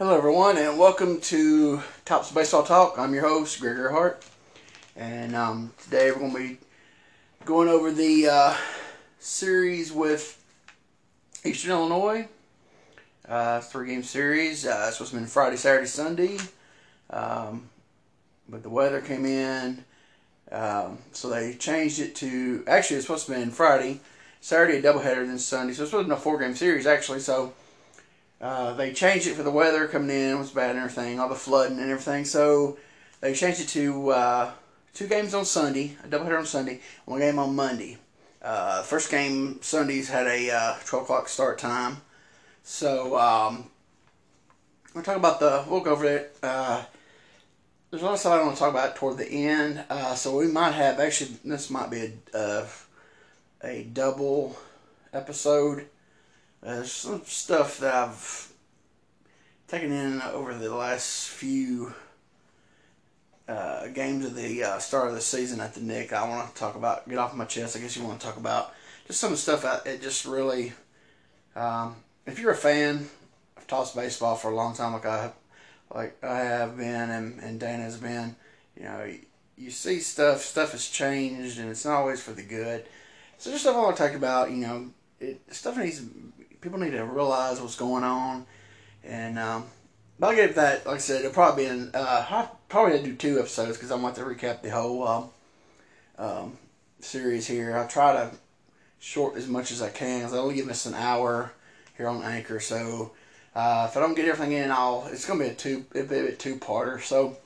Hello, everyone, and welcome to Tops Baseball Talk. I'm your host, Gregory Hart, and um, today we're going to be going over the uh, series with Eastern Illinois. Uh, three game series. Uh, it's supposed to be Friday, Saturday, Sunday, um, but the weather came in, um, so they changed it to actually it's supposed to be Friday, Saturday a doubleheader, then Sunday. So it's supposed to be a four game series actually. So uh, they changed it for the weather coming in. Was bad and everything, all the flooding and everything. So they changed it to uh, two games on Sunday, a doubleheader on Sunday, one game on Monday. Uh, first game Sundays had a uh, 12 o'clock start time. So um, we'll talk about the. We'll go over it. Uh, there's a lot of stuff I want to talk about toward the end. So we might have actually this might be a a double episode. There's some stuff that I've taken in over the last few uh, games of the uh, start of the season at the Nick. I want to talk about, get off my chest. I guess you want to talk about just some stuff. I, it just really, um, if you're a fan of Tops baseball for a long time, like I, like I have been, and, and Dana has been, you know, you, you see stuff. Stuff has changed, and it's not always for the good. So just stuff I want to talk about. You know, it, stuff needs people need to realize what's going on, and um, I'll get that. Like I said, it'll probably be in. Uh, I probably do two episodes because I want to recap the whole um, um, series here. I'll try to short as much as I can. Cause only give us an hour here on Anchor. So uh, if I don't get everything in, I'll. It's going to be a two. It'll be a two parter. So.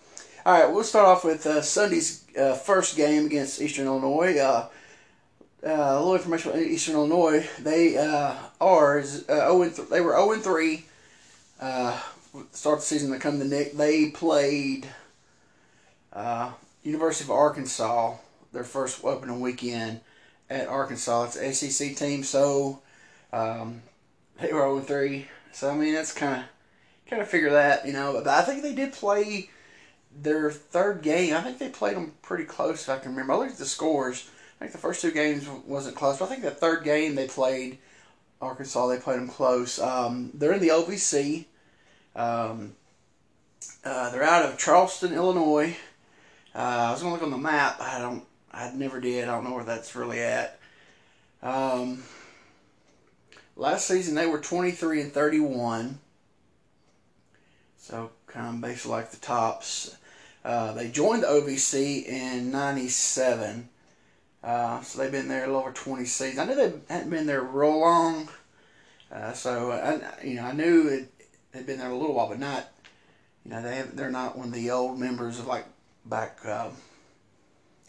All right, we'll start off with uh, Sunday's uh, first game against Eastern Illinois. Uh, a little information about Eastern Illinois. They uh, are uh, 0 th- they were 0 and 3. Uh, start the season. They come to Nick. They played uh, University of Arkansas their first opening weekend at Arkansas. It's an team, so um, they were 0 and 3. So I mean, that's kind of kind of figure that you know. But I think they did play their third game. I think they played them pretty close. If I can remember, I looked at the scores. Think the first two games wasn't close, but I think the third game they played Arkansas, they played them close. Um, they're in the OVC. Um, uh, they're out of Charleston, Illinois. Uh, I was gonna look on the map. I don't. I never did. I don't know where that's really at. Um, last season they were twenty three and thirty one. So kind of basically like the tops. Uh, they joined the OVC in '97. Uh, so they've been there a little over 20 seasons. I knew they hadn't been there real long. Uh, so I, you know, I knew it had been there a little while, but not, you know, they they're not one of the old members of like back um,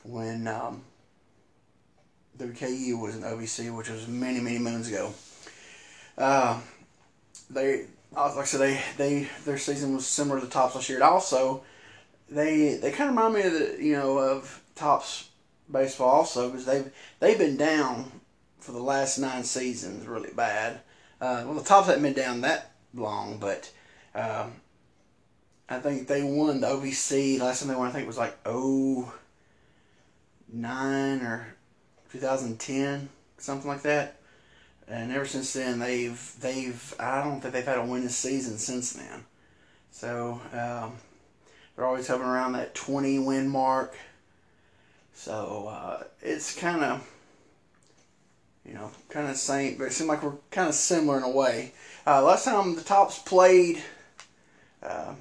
when um, WKU was in OVC, which was many many moons ago. Uh, they, like I said, they they their season was similar to Tops last year. And also, they they kind of remind me of the you know of Tops baseball also because they've they've been down for the last nine seasons really bad. Uh, well, the Tops haven't been down that long, but um, I think they won the OVC last time they won. I think it was like oh nine or 2010, something like that. And ever since then, they've they've I don't think they've had a winning season since then. So um, they're always hovering around that 20 win mark. So uh, it's kind of, you know, kind of same, but it seemed like we're kind of similar in a way. Uh, last time the Tops played uh,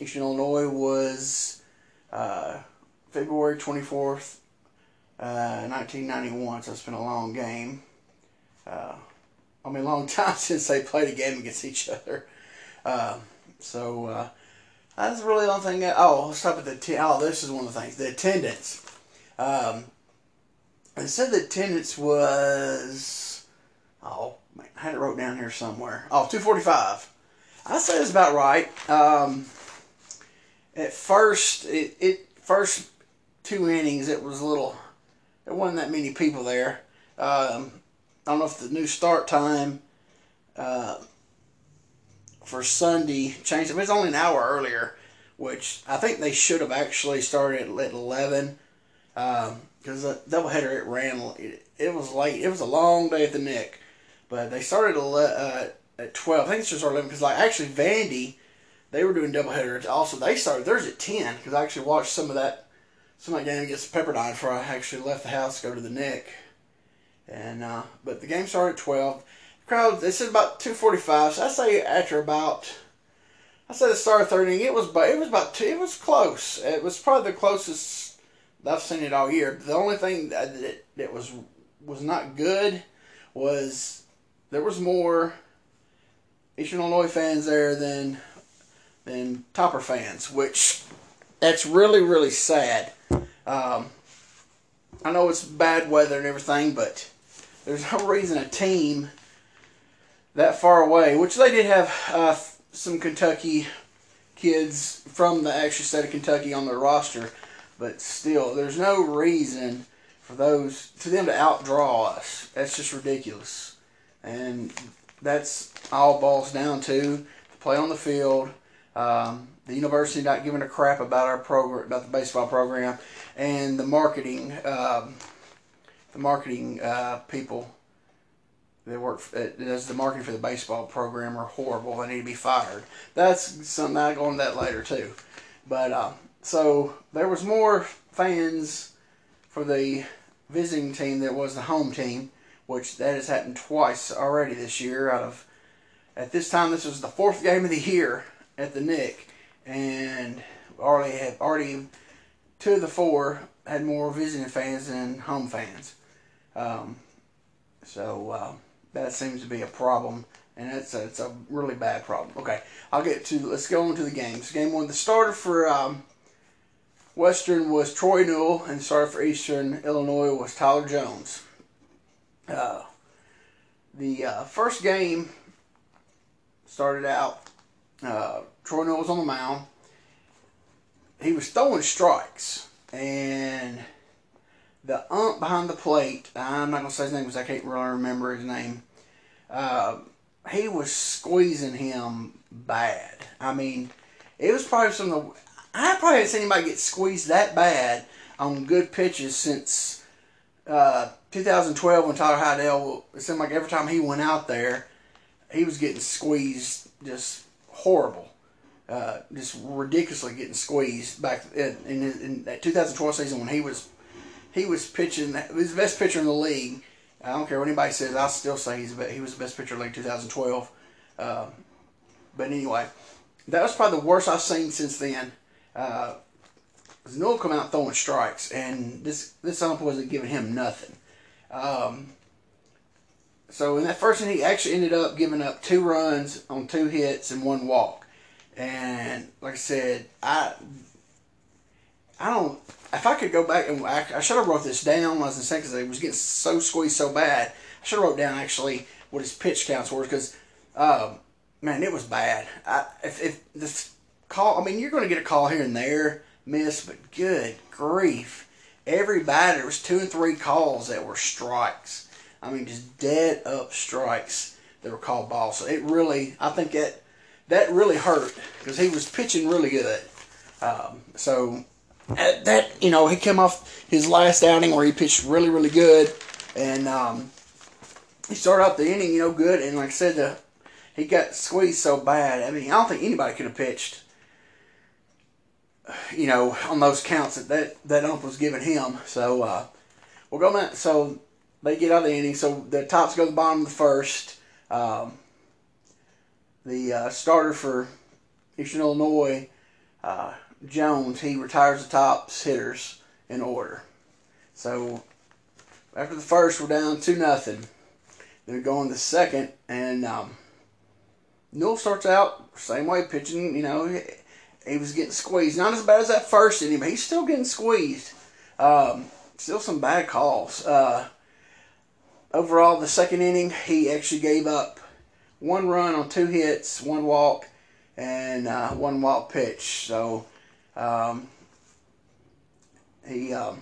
Eastern Illinois was uh, February 24th, 1991, uh, so it's been a long game. Uh, I mean, a long time since they played a game against each other. so that's really the only thing. That, oh, let's talk about the. Oh, this is one of the things. The attendance. Um, it said the attendance was, oh, man, I had it wrote down here somewhere. Oh, 245. I say it's about right. Um, at first, it, it first two innings, it was a little, there wasn't that many people there. Um, I don't know if the new start time uh, for Sunday changed. It was only an hour earlier, which I think they should have actually started at 11 because um, the doubleheader it ran it, it, was late. It was a long day at the Nick, but they started uh, at twelve. I think it's just eleven because like actually Vandy they were doing doubleheader. Also, they started theirs at ten because I actually watched some of that some of that game against Pepperdine before I actually left the house to go to the Nick. And uh, but the game started at twelve. The crowd they said about two forty five. So I say after about I said the start of third inning. It was but it was about two, it was close. It was probably the closest I've seen it all year. The only thing that, that, that was was not good was there was more Eastern Illinois fans there than than Topper fans, which that's really really sad. Um, I know it's bad weather and everything, but there's no reason a team that far away, which they did have uh, some Kentucky kids from the actual state of Kentucky on their roster, but still, there's no reason for those for them to outdraw us. That's just ridiculous, and that's all boils down to play on the field. Um, the university not giving a crap about our program, about the baseball program, and the marketing, um, the marketing uh, people that work that does the marketing for the baseball program are horrible. They need to be fired. That's something I go into that later too. But uh, so there was more fans for the visiting team than was the home team, which that has happened twice already this year. Out of at this time, this was the fourth game of the year at the Nick, and already had already two of the four had more visiting fans than home fans. Um, so. Uh, that seems to be a problem, and it's a, it's a really bad problem. Okay, I'll get to let's go into the games. Game one, the starter for um, Western was Troy Newell, and starter for Eastern Illinois was Tyler Jones. Uh, the uh, first game started out. Uh, Troy Newell was on the mound. He was throwing strikes, and the ump behind the plate, I'm not to say his name because I can't really remember his name. Uh, he was squeezing him bad. I mean, it was probably some of the. I probably haven't seen anybody get squeezed that bad on good pitches since uh, 2012 when Tyler Heidel. It seemed like every time he went out there, he was getting squeezed just horrible. Uh, just ridiculously getting squeezed back in, in, in that 2012 season when he was he was pitching. He was the best pitcher in the league. I don't care what anybody says. I'll still say he's he was the best pitcher in the league 2012. Um, but anyway, that was probably the worst I've seen since then. Uh, Newell come out throwing strikes, and this this ump wasn't giving him nothing. Um, so in that first inning, he actually ended up giving up two runs on two hits and one walk. And like I said, I I don't if I could go back and I, I should have wrote this down. I was saying because it was getting so squeezed so bad. I should have wrote down actually what his pitch counts were because, um, man, it was bad. I, if, if this call, I mean, you're going to get a call here and there, miss, but good grief, every batter was two and three calls that were strikes. I mean, just dead up strikes that were called balls. So it really, I think that that really hurt because he was pitching really good. Um, so that you know he came off his last outing where he pitched really really good, and um, he started out the inning you know good, and like I said, the, he got squeezed so bad. I mean, I don't think anybody could have pitched. You know, on those counts that that, that ump was giving him. So uh, we'll go back. So they get out of the inning. So the tops go to the bottom of the first. Um, the uh, starter for Eastern Illinois. Uh, Jones, he retires the tops hitters in order. So after the first, we're down two nothing. Then we go on the second, and um, Newell starts out same way pitching. You know, he, was getting squeezed. Not as bad as that first inning, but he's still getting squeezed. Um, still some bad calls. Uh, overall, the second inning, he actually gave up one run on two hits, one walk, and uh, one walk pitch. So um, he, um,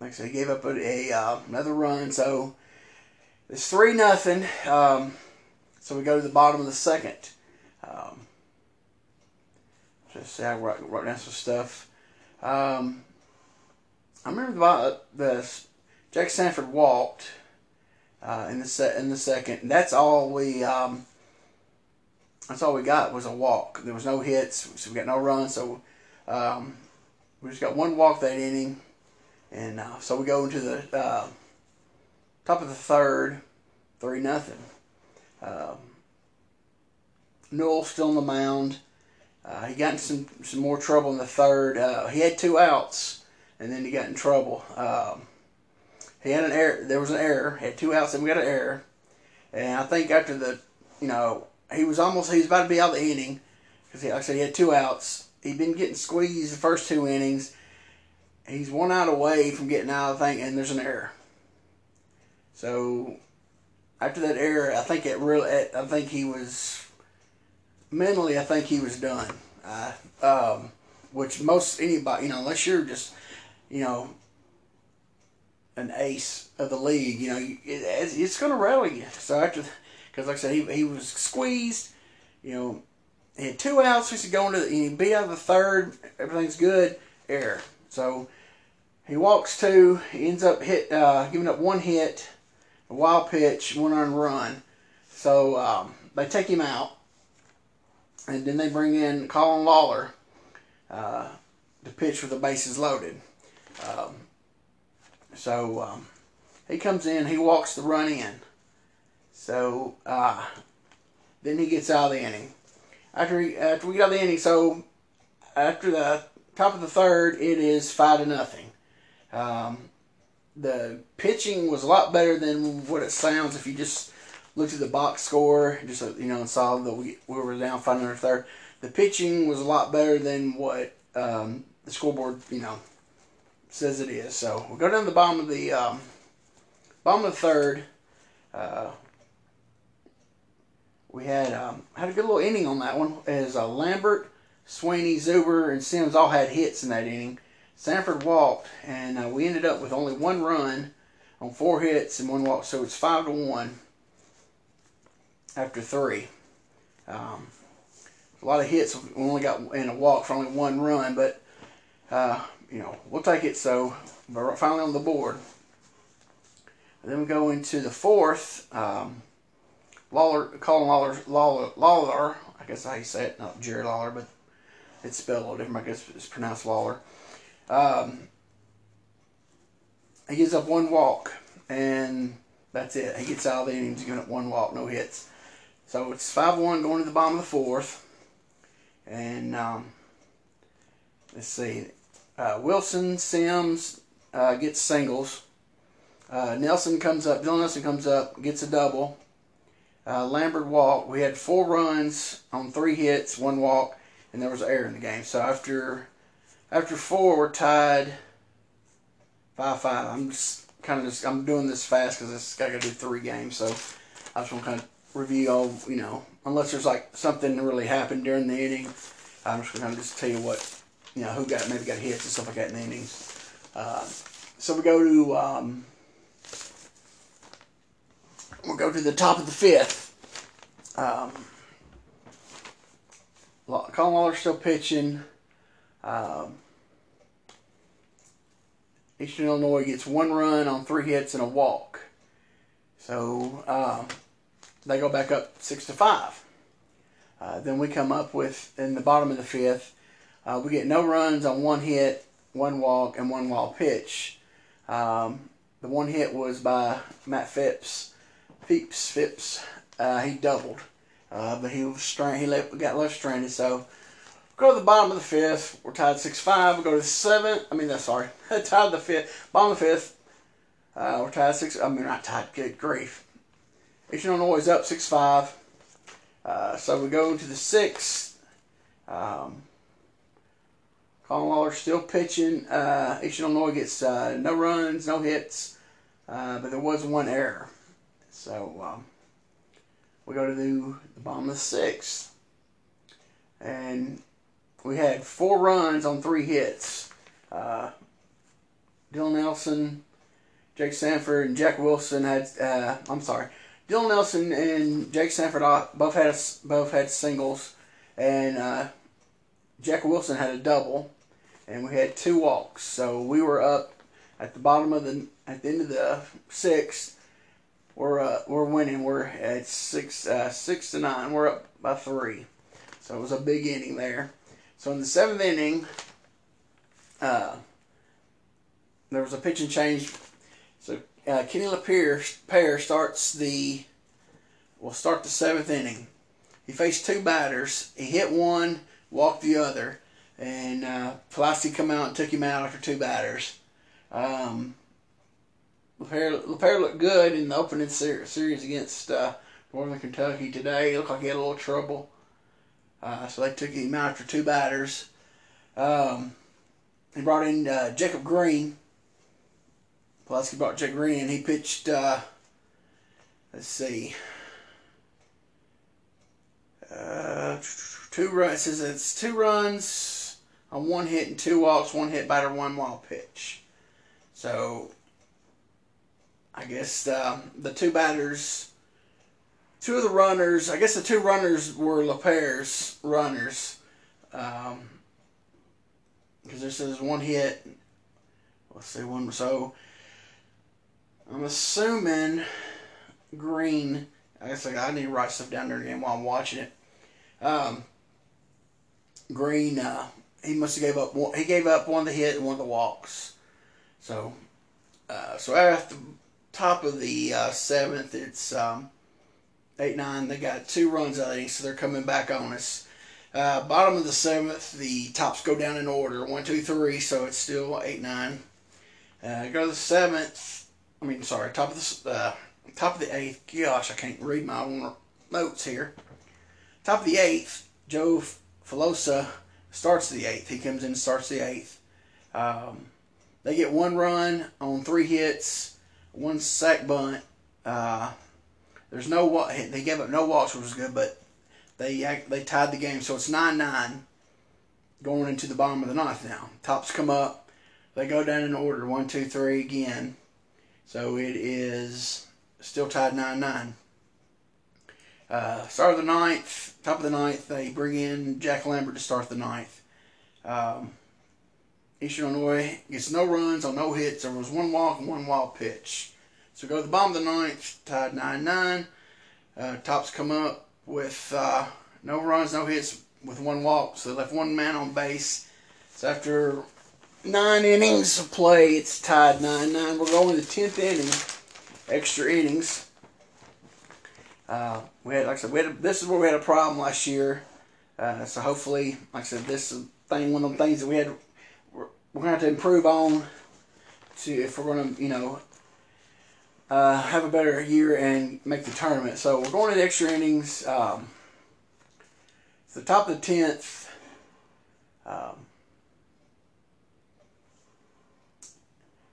like I said, he gave up a, a uh, another run. So it's three nothing. Um, so we go to the bottom of the second. Um, just say I wrote, wrote down some stuff. Um, I remember the, the Jack Sanford walked uh, in the in the second. That's all we. Um, that's all we got was a walk. There was no hits, so we got no runs. So um, we just got one walk that inning, and uh, so we go into the uh, top of the third, three nothing. Um, Newell still on the mound. Uh, he got in some some more trouble in the third. Uh, he had two outs, and then he got in trouble. Um, he had an error. There was an error. He had two outs, and we got an error. And I think after the, you know, he was almost he was about to be out of the inning because, like I said, he had two outs. He'd been getting squeezed the first two innings. He's one out away from getting out of the thing, and there's an error. So after that error, I think it really, I think he was mentally, I think he was done. Um, which most anybody, you know, unless you're just, you know, an ace of the league, you know, it, it's going to rally you. So after, because like I said, he, he was squeezed, you know, he had two outs. He's going to the, he be out of the third. Everything's good. Error. So he walks two. He ends up hit uh, giving up one hit, a wild pitch, one on run. So um, they take him out, and then they bring in Colin Lawler uh, to pitch with the bases loaded. Um, so um, he comes in. He walks the run in. So uh, then he gets out of the inning. After he, after we got the inning, so after the top of the third, it is five to nothing. Um, the pitching was a lot better than what it sounds if you just looked at the box score, just you know, and saw that we, we were down five to third. The pitching was a lot better than what um, the scoreboard, you know, says it is. So we go down to the bottom of the um, bottom of the third. Uh, we had um, had a good little inning on that one. As uh, Lambert, Sweeney, Zuber, and Sims all had hits in that inning. Sanford walked, and uh, we ended up with only one run on four hits and one walk. So it's five to one after three. Um, a lot of hits. We only got in a walk for only one run, but uh, you know we'll take it. So we're finally on the board. And then we go into the fourth. Um, Lawler, Colin Lawler, Lawler, Lawler, I guess you say it, not Jerry Lawler, but it's spelled a little different. I guess it's pronounced Lawler. Um, he gives up one walk, and that's it. He gets out of the innings, giving up one walk, no hits. So it's 5 1 going to the bottom of the fourth. And um, let's see. Uh, Wilson, Sims uh, gets singles. Uh, Nelson comes up, Dylan Nelson comes up, gets a double. Uh, Lambert walk. We had four runs on three hits, one walk, and there was an error in the game. So after after four, we're tied five five. I'm just kind of just I'm doing this fast because I got to do three games. So I just want to kind of review all you know, unless there's like something really happened during the inning. I'm just going to just tell you what you know who got maybe got hits and stuff like that in the innings. Uh, so we go to um, We'll go to the top of the fifth. Um, Colin Lawler's still pitching. Um, Eastern Illinois gets one run on three hits and a walk. So um, they go back up six to five. Uh, then we come up with in the bottom of the fifth, uh, we get no runs on one hit, one walk, and one wild pitch. Um, the one hit was by Matt Phipps. Phipps, Phipps, uh, he doubled, uh, but he was strand, he left, got left stranded. So go to the bottom of the fifth. We're tied six five. We go to the seventh. I mean, that's sorry, tied the fifth. Bottom of the fifth. Uh, we're tied six. I mean, not tied. Good grief. Illinois is up six five. Uh, so we go to the sixth. Um, Colin Lawler still pitching. Uh, Eastern Illinois gets uh, no runs, no hits, uh, but there was one error. So um, we go to the, the bottom of the sixth. And we had four runs on three hits. Uh, Dylan Nelson, Jake Sanford, and Jack Wilson had. Uh, I'm sorry, Dylan Nelson and Jake Sanford both had both had singles, and uh, Jack Wilson had a double, and we had two walks. So we were up at the bottom of the at the end of the sixth we're uh, we're winning. We're at six uh, six to nine. We're up by three. So it was a big inning there. So in the seventh inning, uh, there was a pitching change. Uh, Kenny LaPierre starts the will start the seventh inning. He faced two batters. He hit one, walked the other, and uh, Pawlowski come out and took him out after two batters. Um, LaPierre, LaPierre looked good in the opening ser- series against uh, Northern Kentucky today. It looked like he had a little trouble. Uh, so they took him out after two batters. Um, he brought in uh, Jacob Green. Pawlowski brought Jacob Green in. He pitched, uh, let's see, uh, two runs. It it's two runs on one hit and two walks, one hit batter, one wild pitch. So I guess um, the two batters, two of the runners, I guess the two runners were LaPierre's runners. Um, because there says one hit. Let's see one. So I'm assuming Green. I guess I need to write stuff down there again while I'm watching it. Um, Green. Uh, he must have gave up. One, he gave up one of the hit and one of the walks. So, uh, so at the top of the uh, seventh, it's um, eight nine. They got two runs out of it, so they're coming back on us. Uh, bottom of the seventh, the tops go down in order one, two, three, so it's still eight, nine. Uh, go to the seventh. I mean, sorry, top of the uh, top of the eighth. Gosh, I can't read my own notes here. Top of the eighth, Joe Filosa starts the eighth. He comes in and starts the eighth. Um, they get one run on three hits, one sac bunt. Uh, there's no they gave up no walks, which was good, but they they tied the game, so it's nine nine going into the bottom of the ninth now. Tops come up, they go down in order one two three again, so it is still tied nine nine. Uh, start of the ninth, top of the ninth, they bring in Jack Lambert to start the ninth. Um, Eastern Illinois gets no runs on no hits. There was one walk and one wild pitch. So go to the bottom of the ninth, tied 9 9. Uh, tops come up with uh, no runs, no hits, with one walk. So they left one man on base. So after nine innings of play, it's tied 9 9. We're going to the 10th inning, extra innings. Uh, we had, like I said, we had a, this is where we had a problem last year. Uh, so hopefully, like I said, this is thing, one of the things that we had, we're, we're to have to improve on to if we're to, you know, uh, have a better year and make the tournament. So we're going to the extra innings. Um, it's the top of the tenth. Um,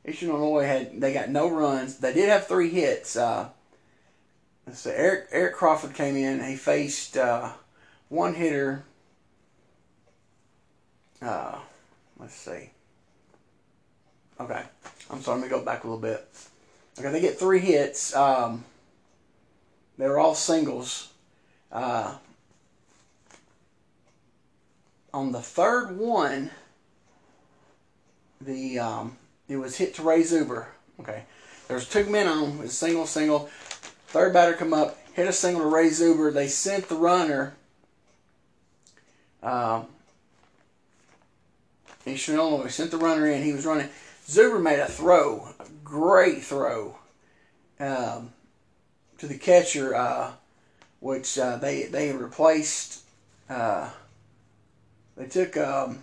Eastern Illinois had they got no runs. They did have three hits. Uh, so Eric Eric Crawford came in. He faced uh, one hitter. Uh, let's see. Okay, I'm sorry. Let me go back a little bit. Okay, they get three hits. Um, they were all singles. Uh, on the third one, the um, it was hit to Ray Zuber. Okay, there's two men on. It's single, single. Third batter come up, hit a single to Ray Zuber. They sent the runner. Um, Eastern Illinois sent the runner in. He was running. Zuber made a throw, a great throw, um, to the catcher, uh, which uh, they they replaced. Uh, they took um,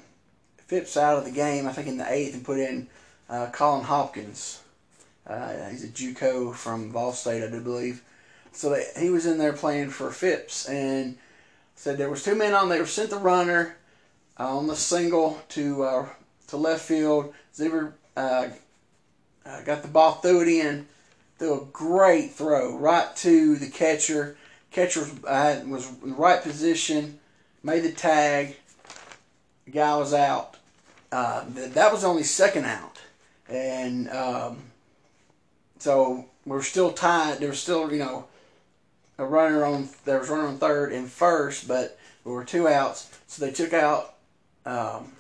Phipps out of the game, I think in the eighth, and put in uh, Colin Hopkins. Uh, he's a JUCO from Ball State, I do believe. So they, he was in there playing for Phipps, and said there was two men on there. Sent the runner uh, on the single to to left field. Zuber uh, uh, got the ball, threw it in, threw a great throw right to the catcher. Catcher was, uh, was in the right position, made the tag. The guy was out. Uh, that was only second out, and um, so we're still tied. There was still, you know, a runner on. There was runner on third and first, but we were two outs. So they took out. Um,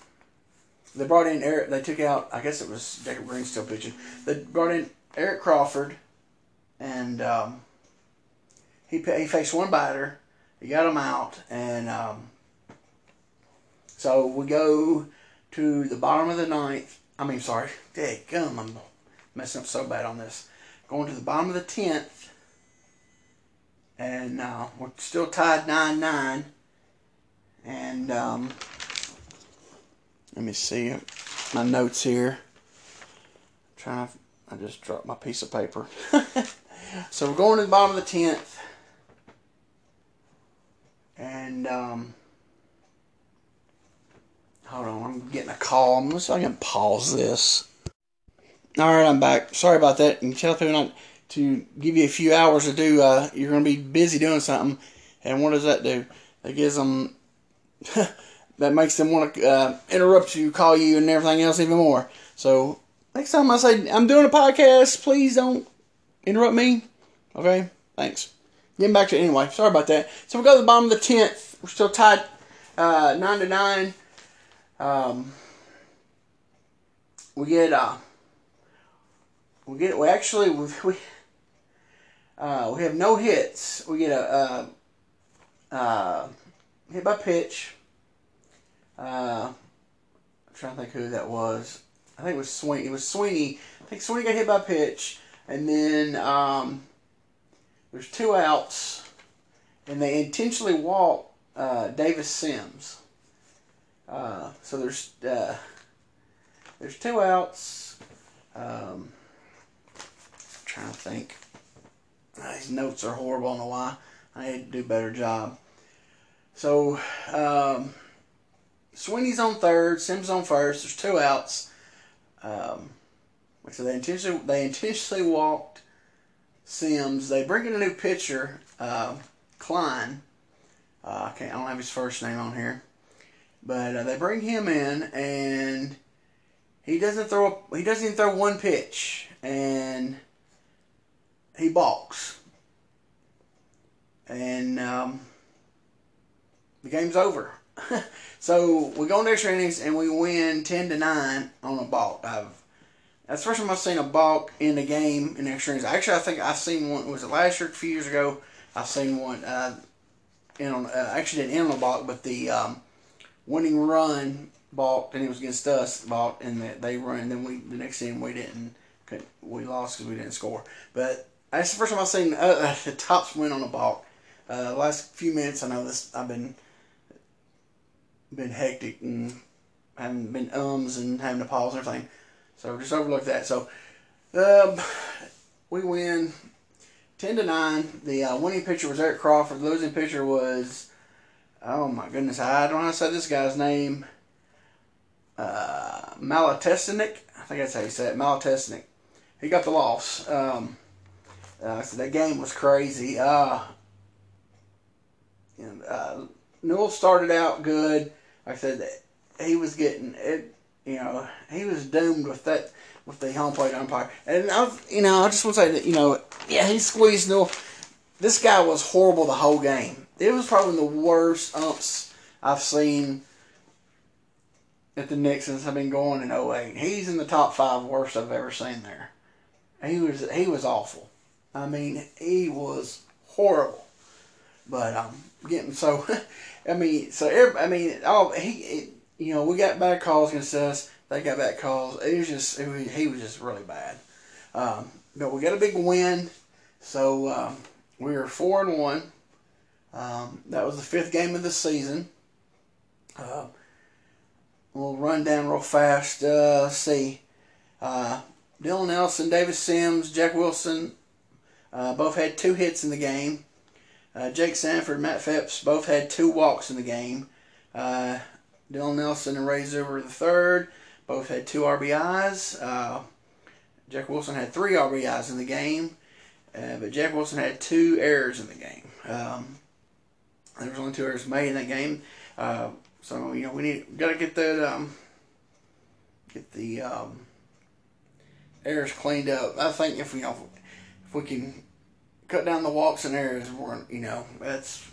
they brought in Eric. They took out. I guess it was Jacob Green still pitching. They brought in Eric Crawford, and um, he he faced one batter, he got him out, and um, so we go to the bottom of the ninth. I mean, sorry, Dang, gum, I'm messing up so bad on this. Going to the bottom of the tenth, and uh, we're still tied nine nine. And um, let me see my notes here. I'm trying to, I just dropped my piece of paper. so we're going to the bottom of the tenth, and um, hold on, I'm getting a call. I'm just I can pause this. All right, I'm back. Sorry about that. And tell people not to give you a few hours to do. Uh, you're going to be busy doing something, and what does that do? That gives them that makes them want to uh, interrupt you, call you, and everything else even more. So next time I say I'm doing a podcast, please don't interrupt me. Okay, thanks. Getting back to it anyway. Sorry about that. So we go to the bottom of the tenth. We're still tied uh, nine to nine. Um, we get uh, we get we actually we we, uh, we have no hits. We get a uh, uh, hit by pitch. Uh, I'm trying to think who that was. I think it was Sweeney. It was Sweeney. I think Sweeney got hit by pitch, and then um, there's two outs, and they intentionally walk uh, Davis Sims. Uh, so there's uh, there's two outs. Um, trying to think. These notes are horrible. I don't know why. I need to do a better job. So, um, Sweeney's on third, Sims on first. There's two outs. Um, so they intentionally they intentionally walked Sims. They bring in a new pitcher, uh, Klein. Uh. I don't have his first name on here, but uh, they bring him in and he doesn't throw. He doesn't even throw one pitch, and he balks. And um, the game's over. so we go into extra innings and we win ten to nine on a balk. I've that's the first time I've seen a balk in the game in extra innings. Actually, I think I've seen one. Was it last year? A few years ago, I've seen one. Uh, in on uh, actually didn't end on a balk, but the um, winning run balked, and it was against us balked, and the, they run. Then we the next inning we didn't. We lost because we didn't score. But that's the first time I've seen uh, the tops win on a balk. Uh, last few minutes, I know this. I've been been hectic and having been ums and having to pause and everything. So just overlook that. So um, we win ten to nine. The uh, winning pitcher was Eric Crawford. The losing pitcher was oh my goodness, I don't know how to say this guy's name. Uh, Malatesnik. I think that's how you say it. Malatesnik. He got the loss. Um, uh, so that game was crazy. Uh, and, uh, Newell started out good like I said, he was getting it. You know, he was doomed with that with the home plate umpire. And I, you know, I just want to say that you know, yeah, he squeezed Newell. This guy was horrible the whole game. It was probably the worst umps I've seen at the since I've been going in 08. He's in the top five worst I've ever seen there. He was he was awful. I mean, he was horrible. But um, getting so I mean, so every, I mean, all he, it, you know, we got bad calls against us. They got bad calls. It was just, it was, he was just really bad. Um, but we got a big win, so um, we were four and one. Um, that was the fifth game of the season. Uh, we'll run down real fast. Uh, see. Uh, Dylan Nelson, Davis Sims, Jack Wilson, uh, both had two hits in the game. Uh, Jake Sanford, Matt Phipps both had two walks in the game. Uh, Dylan Nelson and Ray Zuber the third both had two RBIs. Jack Wilson had three RBIs in the game, but Jack Wilson had two errors in the game. Um, there was only two errors made in that game, uh, so you know we need got to get that um, get the um, errors cleaned up. I think if we you know if we can cut down the walks and errors. We're you know that's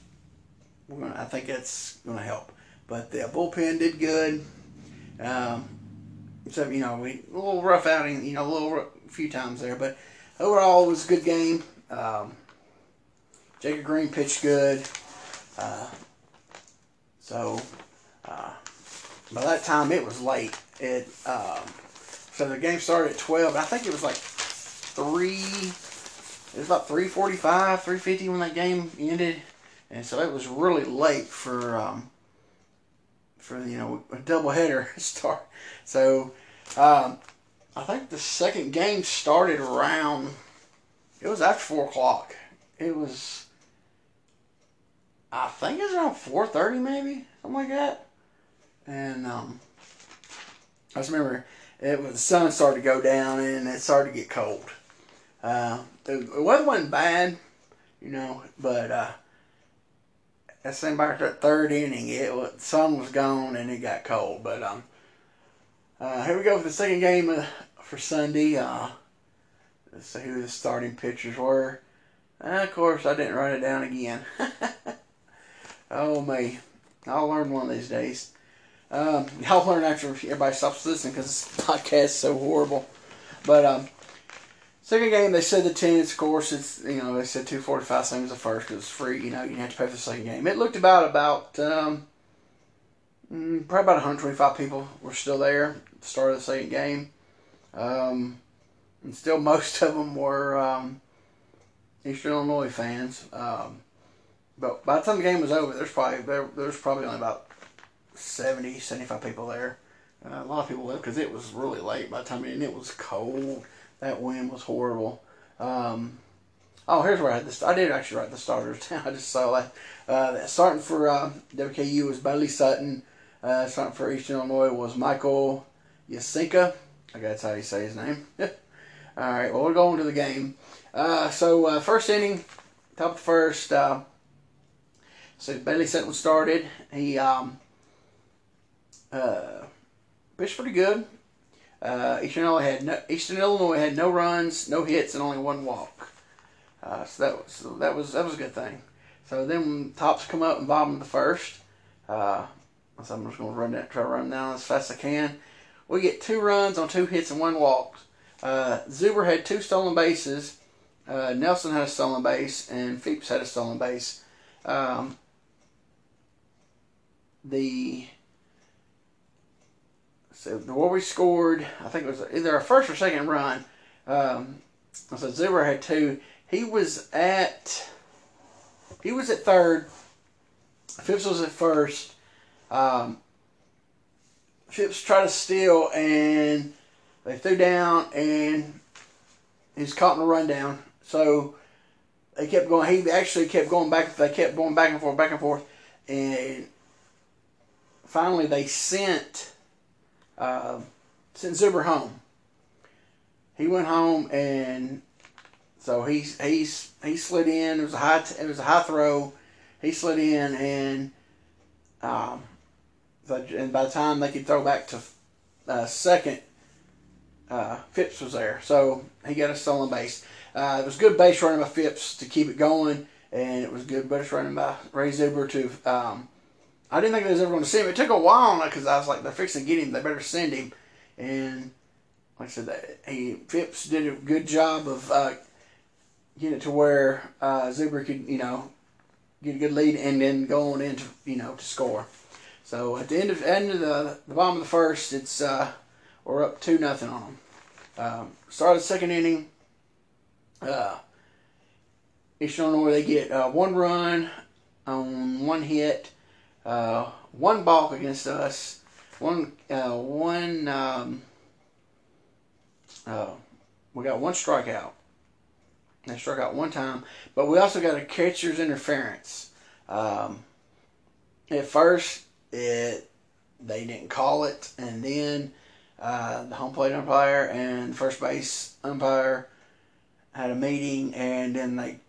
we're gonna, I think that's gonna help. But the bullpen did good. Um, so you know we a little rough outing, you know a little a few times there, but overall it was a good game. Um, Jacob Green pitched good. Uh, so uh, by that time it was late. It um, so the game started at twelve. I think it was like three. It was about three forty-five, three fifty when that game ended, and so it was really late for um, for you know a doubleheader start. So um, I think the second game started around. It was after four o'clock. It was. I think it was around four thirty, maybe something like that. And um, I just remember it was the sun started to go down and it started to get cold. Uh, the, the weather wasn't bad, you know, but uh, that same about that third inning, it was, the sun was gone and it got cold. But um, uh, here we go for the second game uh, for Sunday. Uh, let's see who the starting pitchers were. And of course, I didn't write it down again. oh me, I'll learn one of these days. Um, I'll learn after everybody stops listening because this podcast is so horrible. But um, second game, they said the tenants. Of course, it's you know they said two forty five same as the first because it's free. You know you have to pay for the second game. It looked about about um, mm, probably about 125 people were still there. At the start of the second game, um, and still most of them were um, Eastern Illinois fans. Um, but by the time the game was over, there's probably there, there's probably only about 70, 75 people there. Uh, a lot of people left because it was really late by the time, and it was cold. That wind was horrible. Um, oh, here's where I had this. I did actually write the starters down. I just saw that. Uh, starting for uh, WKU was Bailey Sutton. Uh, starting for Eastern Illinois was Michael Yasinka. I guess that's how you say his name. All right, well, we're going to the game. Uh, so, uh, first inning, top of the first. Uh, so Bailey Sutton started. He um, uh, pitched pretty good. Uh, Eastern Illinois had no, Eastern Illinois had no runs, no hits, and only one walk. Uh, so that was so that was that was a good thing. So then tops come up and bottom of the first. Uh, so I'm just going to run that, try to run down as fast as I can. We get two runs on two hits and one walk. Uh, Zuber had two stolen bases. Uh, Nelson had a stolen base, and Phipps had a stolen base. Um, the so where we scored, I think it was either a first or second run. Um, so Zuber had two. He was at he was at third. Phipps was at first. Um, Phipps tried to steal and they threw down and he's caught in a rundown. So they kept going. He actually kept going back. They kept going back and forth, back and forth, and finally they sent uh, sent Zuber home. He went home and so he's he's he slid in. It was a high it was a high throw. He slid in and um, and by the time they could throw back to uh, second, uh, Phipps was there. So he got a stolen base. Uh, it was good base running by Phipps to keep it going, and it was good base running by Ray Zuber to. Um, I didn't think they was ever going to see him. It took a while because I was like, they're fixing to get him. They better send him. And like I said, that he Phipps did a good job of uh, getting it to where uh, Zuber could, you know, get a good lead and then go on into, you know, to score. So at the end of end of the, the bottom of the first, it's uh, we're up two nothing on them. Um, start of the second inning. Uh, Eastern Illinois they get uh, one run on one hit, uh, one balk against us, one uh, one. Um, uh, we got one strikeout. They struck out one time, but we also got a catcher's interference. Um, at first, it they didn't call it, and then uh, the home plate umpire and first base umpire had a meeting, and then they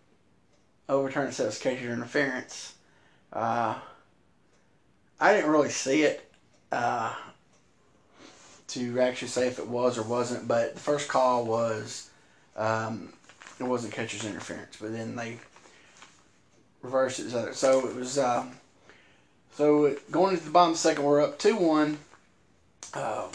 overturned it, so it's catcher interference. Uh, I didn't really see it uh, to actually say if it was or wasn't, but the first call was um, it wasn't catcher's interference, but then they reversed it. So it was. Uh, so going into the bottom of the second, we're up two one. Uh,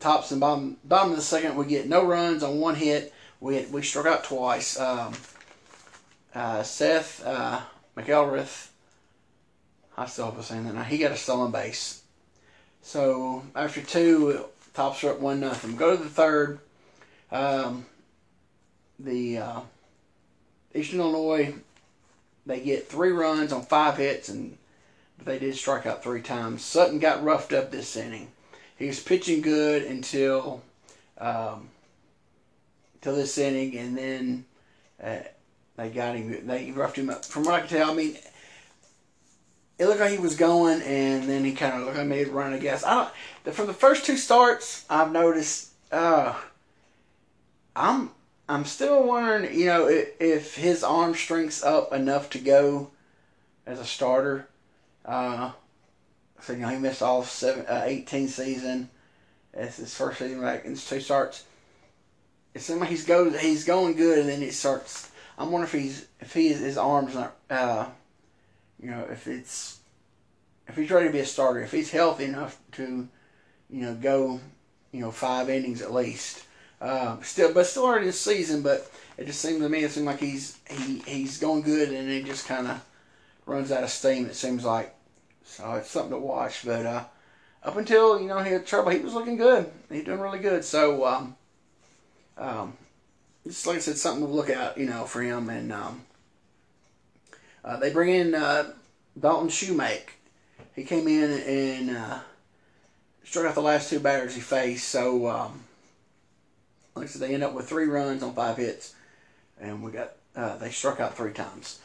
tops and bottom bottom of the second, we get no runs on one hit. We we struck out twice. Um, uh, Seth uh, McElrath. I still hope saying that now. He got a stolen base. So after two, Tops are up one nothing. Go to the third. Um, the uh, Eastern Illinois they get three runs on five hits, and they did strike out three times. Sutton got roughed up this inning. He was pitching good until um, until this inning, and then uh, they got him. They roughed him up. From what I can tell, I mean, it looked like he was going, and then he kind of looked like maybe running a gas. I don't. From the first two starts, I've noticed. Uh, I'm I'm still wondering, you know, if, if his arm strength's up enough to go as a starter. Uh, so you know he missed all seven, uh, 18 season. It's his first season back in two starts. It seems like he's go he's going good, and then it starts. I'm wondering if he's if he his arms not uh, you know if it's if he's ready to be a starter, if he's healthy enough to you know go you know five innings at least. Uh, still, but still early this season. But it just seems to me it seems like he's he he's going good, and it just kind of runs out of steam. It seems like so it's something to watch. But uh, up until you know he had trouble, he was looking good. He's doing really good. So um, um, just like I said, something to look out, you know, for him. And um, uh, they bring in uh, Dalton Shoemake. He came in and uh, struck out the last two batters he faced. So um, like I said, they end up with three runs on five hits, and we got uh, they struck out three times.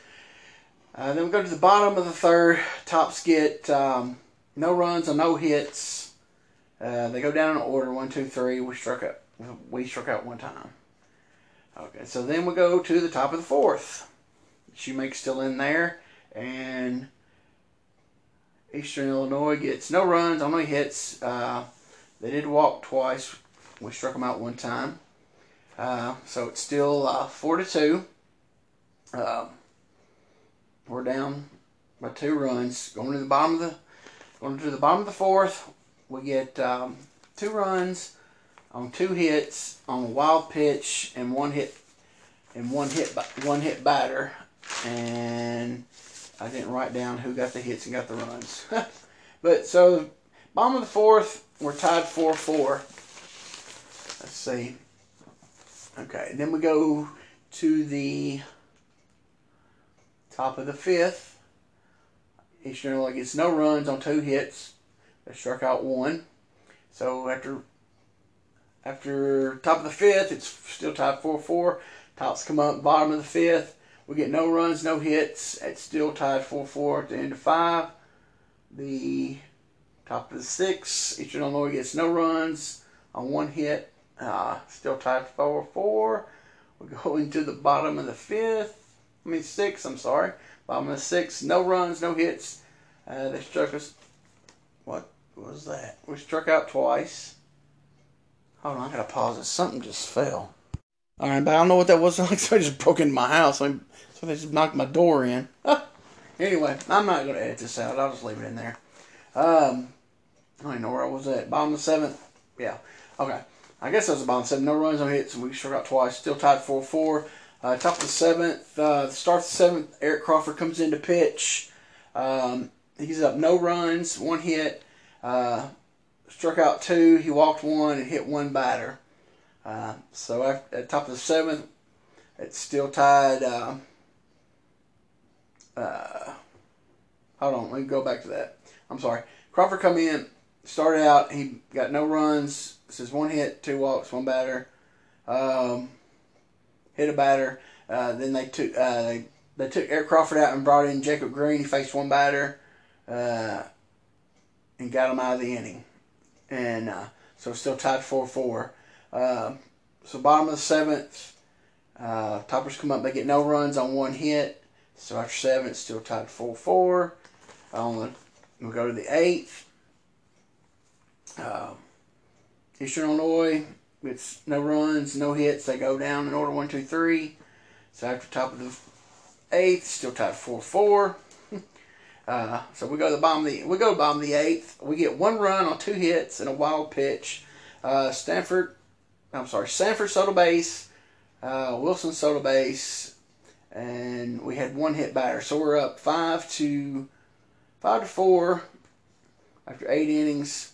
Uh, then we go to the bottom of the third. Tops get um, no runs or no hits. Uh, they go down in order one, two, three. We struck out. We struck out one time. Okay, so then we go to the top of the fourth. Shoemake's still in there, and Eastern Illinois gets no runs, only hits. Uh, they did walk twice. We struck them out one time. Uh, so it's still uh, four to two. Uh, we're down by two runs. Going to the bottom of the going to the bottom of the fourth. We get um, two runs on two hits on a wild pitch and one hit and one hit one hit batter. And I didn't write down who got the hits and got the runs. but so bottom of the fourth, we're tied four four. Let's see. Okay, then we go to the top of the fifth. Eastern Illinois gets no runs on two hits. They struck out one. So after after top of the fifth, it's still tied 4-4. Tops come up bottom of the fifth. We get no runs, no hits. It's still tied 4-4 at the end of five. The top of the sixth, Eastern Illinois gets no runs on one hit. Uh, still tied 4 4. We go into the bottom of the fifth. I mean, six, I'm sorry. Bottom of the sixth. No runs, no hits. Uh, they struck us. What was that? We struck out twice. Hold on, I gotta pause it. Something just fell. Alright, but I don't know what that was. Like somebody just broke into my house. So they just knocked my door in. anyway, I'm not gonna edit this out. I'll just leave it in there. Um, I don't even know where I was at. Bottom of the seventh. Yeah. Okay. I guess that was about seven. No runs, no hits, we struck out twice. Still tied 4 4. Uh, top of the seventh, uh, start of the seventh, Eric Crawford comes in to pitch. Um, he's up no runs, one hit, uh, struck out two, he walked one, and hit one batter. Uh, so at top of the seventh, it's still tied. Uh, uh, hold on, let me go back to that. I'm sorry. Crawford come in, started out, he got no runs, this is one hit, two walks, one batter. Um, hit a batter. Uh, then they took uh, they, they took Eric Crawford out and brought in Jacob Green. He faced one batter and got him out of the inning. And so still tied 4 4. Um, so bottom of the seventh, uh, Toppers come up. They get no runs on one hit. So after seven, it's still tied 4 4. On the, we'll go to the eighth. Uh, Eastern Illinois, it's no runs, no hits. They go down in order one, two, three. So after top of the eighth, still tied four four. Uh, so we go to the bottom of the we go bottom the eighth. We get one run on two hits and a wild pitch. Uh, Stanford, I'm sorry, Sanford soda base, uh, Wilson soda base, and we had one hit batter, so we're up five to five to four after eight innings.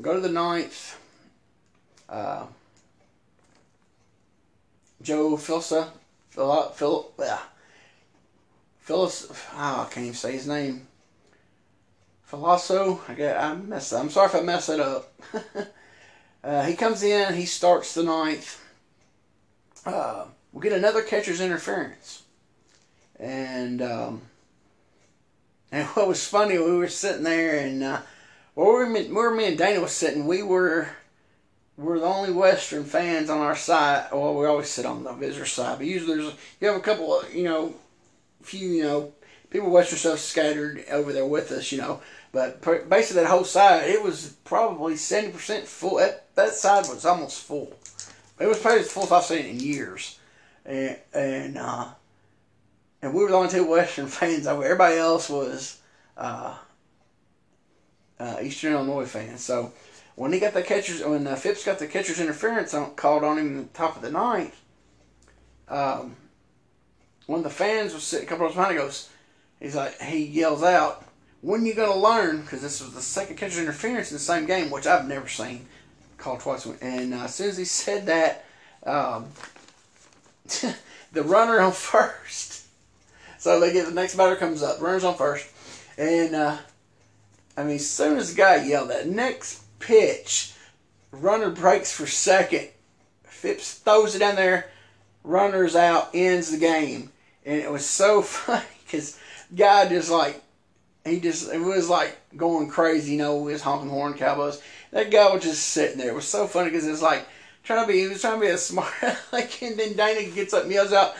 Go to the ninth. Uh, Joe Filsa, Phil, Phil, yeah, Phyllis, oh, I can't even say his name. Filasso, I get, I messed. I'm sorry if I messed it up. uh, he comes in, he starts the ninth. Uh, we get another catcher's interference, and um, and what was funny, we were sitting there, and uh, where, we, where me and Dana was sitting, we were we're the only Western fans on our side. Well, we always sit on the visitor side, but usually there's you have a couple of you know, few you know people Western stuff scattered over there with us, you know. But basically that whole side, it was probably seventy percent full. That that side was almost full. It was probably the fullest I've seen in years, and and uh, and we were the only two Western fans over. Everybody else was uh, uh, Eastern Illinois fans. So when he got the catchers, when uh, Phipps got the catcher's interference on, called on him in the top of the ninth, um, when the fans was sitting a couple of behind, he goes, he's like, he yells out, "When you gonna learn?" Because this was the second catcher's interference in the same game, which I've never seen called twice. And uh, as soon as he said that, um, the runner on first. So they get the next batter comes up, runners on first, and uh, I mean, as soon as the guy yelled that next pitch, runner breaks for second. Phipps throws it down there, runners out, ends the game. And it was so funny because guy just like, he just, it was like going crazy, you know, his honking horn cowboys. That guy was just sitting there. It was so funny because it's like, trying to be, he was trying to be a smart, like, and then Dana gets up and yells out,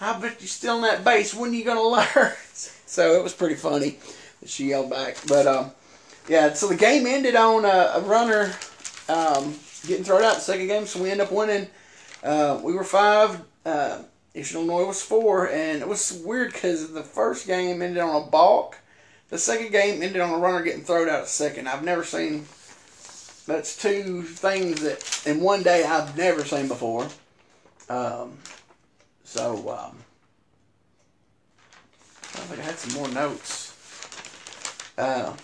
I bet you're still in that base. When are you going to learn? so it was pretty funny she yelled back. But um, yeah, so the game ended on a, a runner um, getting thrown out the second game, so we end up winning. Uh, we were five. Uh, Eastern Illinois was four, and it was weird because the first game ended on a balk. The second game ended on a runner getting thrown out at second. I've never seen. That's two things that in one day I've never seen before. Um, so um, I think I had some more notes. Uh,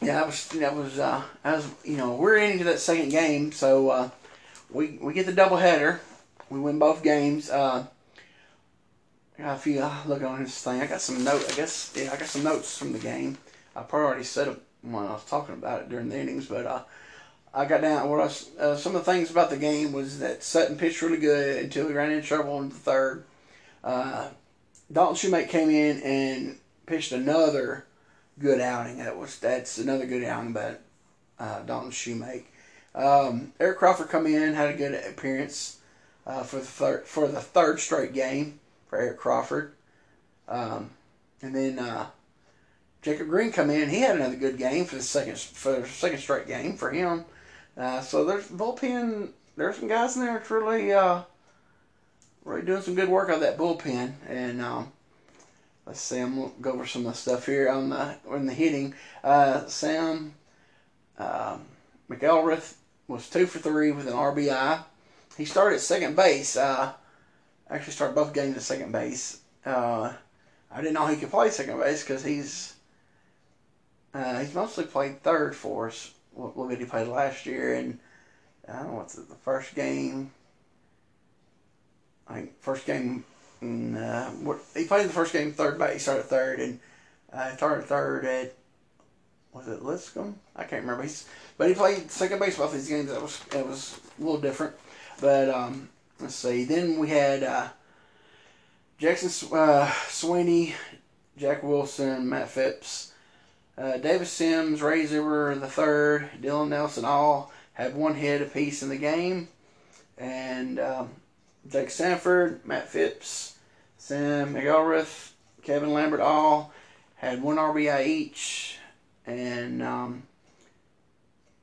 yeah, I was, I was, uh, I was, you know, we're into that second game, so uh, we we get the double header. We win both games. Uh, if you uh, look on this thing, I got some note. I guess yeah, I got some notes from the game. I probably already said it when I was talking about it during the innings, but uh, I got down. What I uh, some of the things about the game was that Sutton pitched really good until he ran into trouble in the third. Uh, Dalton Shoemake came in and pitched another good outing. That was that's another good outing by uh, Dalton Shoemake. Um, Eric Crawford come in had a good appearance uh, for the for the third straight game for Eric Crawford, um, and then uh, Jacob Green come in. He had another good game for the second for the second straight game for him. Uh, so there's bullpen. There's some guys in there that's really uh, really doing some good work on that bullpen, and um, let's see, I'm gonna go over some of the stuff here on the in the hitting. Uh, Sam um, McElrath was two for three with an RBI. He started at second base. Uh, actually, started both games at second base. Uh, I didn't know he could play second base because he's uh, he's mostly played third for us. What, did he play last year? And I don't know what's it, the first game. I think first game uh, he played the first game third base. He started third, and uh, started third at was it Lipscomb? I can't remember. He's but he played second base both these games. That was it was a little different. But um, let's see. Then we had uh, Jackson uh, Sweeney, Jack Wilson, Matt Phipps, uh, Davis Sims, Ray Zimmer the third, Dylan Nelson all had one hit apiece in the game, and um, Jake Sanford, Matt Phipps, Sam McElrath, Kevin Lambert all had one RBI each, and um,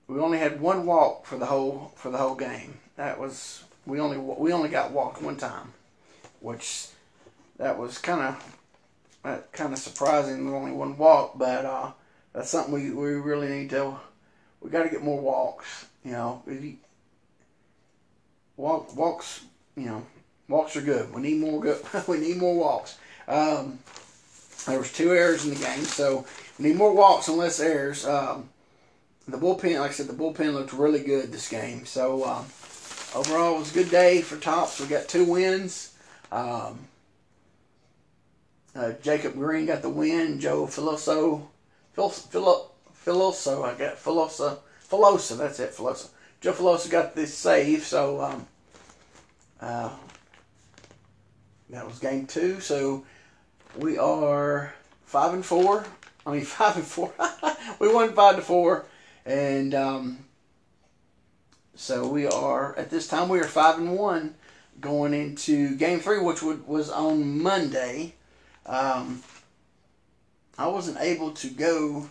we only had one walk for the whole for the whole game. That was we only we only got walked one time, which that was kind of that kind of surprising. Only one walk, but uh, that's something we, we really need to. We got to get more walks. You know, walk walks you know, walks are good. We need more good. we need more walks. Um, there was two errors in the game, so we need more walks and less errors. Um, the bullpen, like I said, the bullpen looked really good this game. So um, overall, it was a good day for tops. We got two wins. Um, uh, Jacob Green got the win. Joe Filoso, Phil, Philo, Filoso, I got Filosa, Filosa. That's it, Filosa. Joe Filosa got the save. So um, uh, that was game two. So we are five and four. I mean five and four. we won five to four, and um, so we are at this time we are five and one going into game three, which would, was on Monday. Um, I wasn't able to go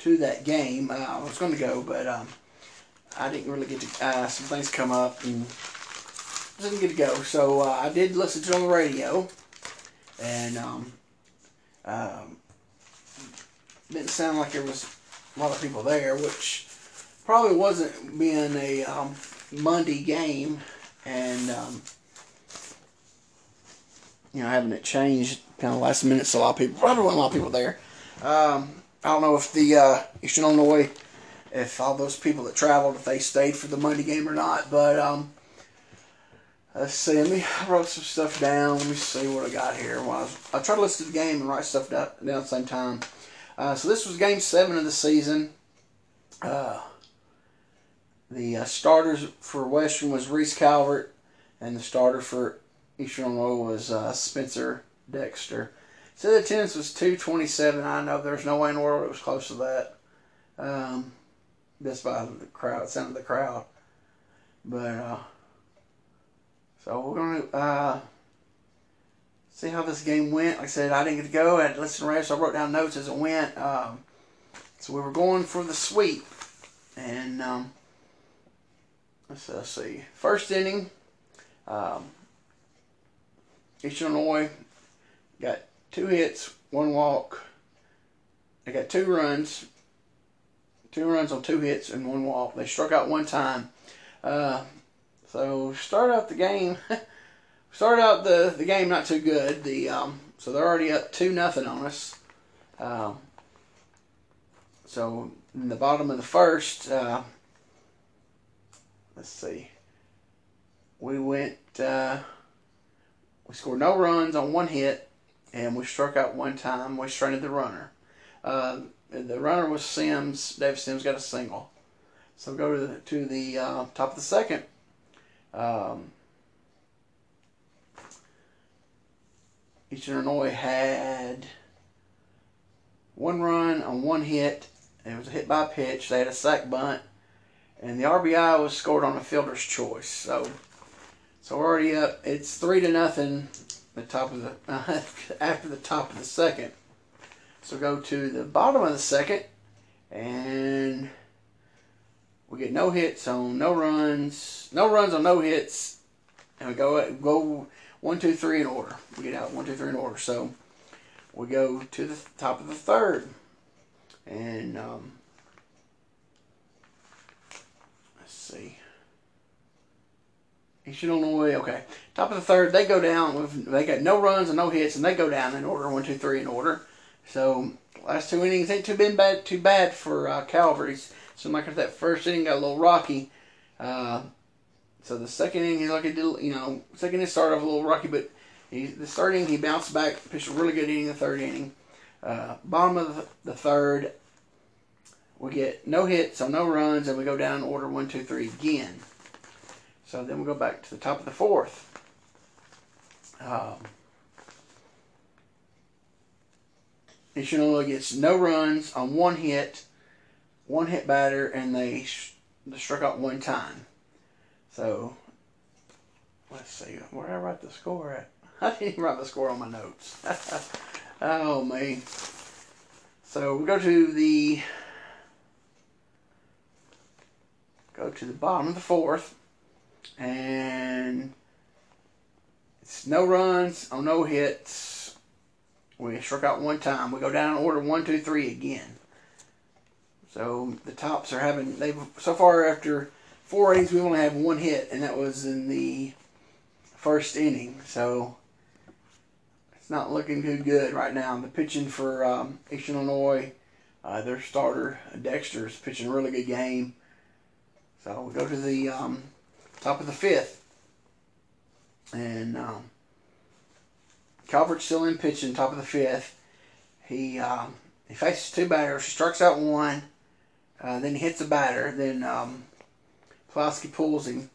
to that game. Uh, I was going to go, but um, I didn't really get to. Uh, some things come up and didn't get to go. So uh, I did listen to it on the radio, and um, um, didn't sound like there was a lot of people there, which probably wasn't being a um, Monday game, and um, you know having it changed kind of last minute. So a lot of people, probably wasn't a lot of people there. Um, I don't know if the uh, Eastern Illinois, if all those people that traveled, if they stayed for the Monday game or not, but um, Let's see. Let me I wrote some stuff down. Let me see what I got here. Well, I, was, I tried to listen to the game and write stuff down, down at the same time. Uh, so this was game seven of the season. Uh, the uh, starters for Western was Reese Calvert, and the starter for Eastern Illinois was uh, Spencer Dexter. So the attendance was 227. I know there's no way in the world it was close to that. Um, just by the crowd, sound of the crowd. But uh, so we're going to uh, see how this game went. Like I said, I didn't get to go. I had to listen to so I wrote down notes as it went. Um, so we were going for the sweep. And um, let's, let's, see. First inning, um, Eastern Illinois got two hits, one walk. They got two runs, two runs on two hits and one walk. They struck out one time. Uh, so start out the game. start out the, the game not too good. The um, so they're already up two nothing on us. Um, so in the bottom of the first, uh, let's see, we went. Uh, we scored no runs on one hit, and we struck out one time. We stranded the runner. Uh, the runner was Sims. David Sims got a single. So go to the, to the uh, top of the second. Um, Eastern Illinois had one run on one hit. It was a hit by pitch. They had a sac bunt, and the RBI was scored on a fielder's choice. So, so we're already up. It's three to nothing. The top of the uh, after the top of the second. So go to the bottom of the second, and we get no hits on no runs, no runs on no hits, and we go go one, two, three in order. We get out one, two, three in order. So we go to the top of the third, and um, let's see. Eastern Illinois, okay. Top of the third, they go down. With, they got no runs and no hits, and they go down in order, one, two, three in order. So last two innings ain't too been bad, too bad for uh, Calvert's so like that first inning got a little rocky. Uh, so the second inning, he like it did, you know, second inning started off a little rocky, but he, the third inning he bounced back, pitched a really good inning. The third inning, uh, bottom of the, the, third, we get no hits, so no runs, and we go down in order one, two, three again. So then we'll go back to the top of the fourth. Um, Ishinola gets no runs on one hit one hit batter and they, they struck out one time. So let's see, where I write the score at? I didn't even write the score on my notes. oh man. So we go to the go to the bottom of the fourth, and it's no runs on no hits. We struck out one time. We go down in order one, two, three again. So the tops are having they've so far after four innings we only have one hit, and that was in the first inning. So it's not looking too good right now. The pitching for um, Eastern Illinois, uh, their starter Dexter is pitching a really good game. So we go to the um, top of the fifth, and um, Calvert's still in pitching, top of the fifth. He um, he faces two batters, He strikes out one, uh, then he hits a batter, then um, Pawlowski pulls him.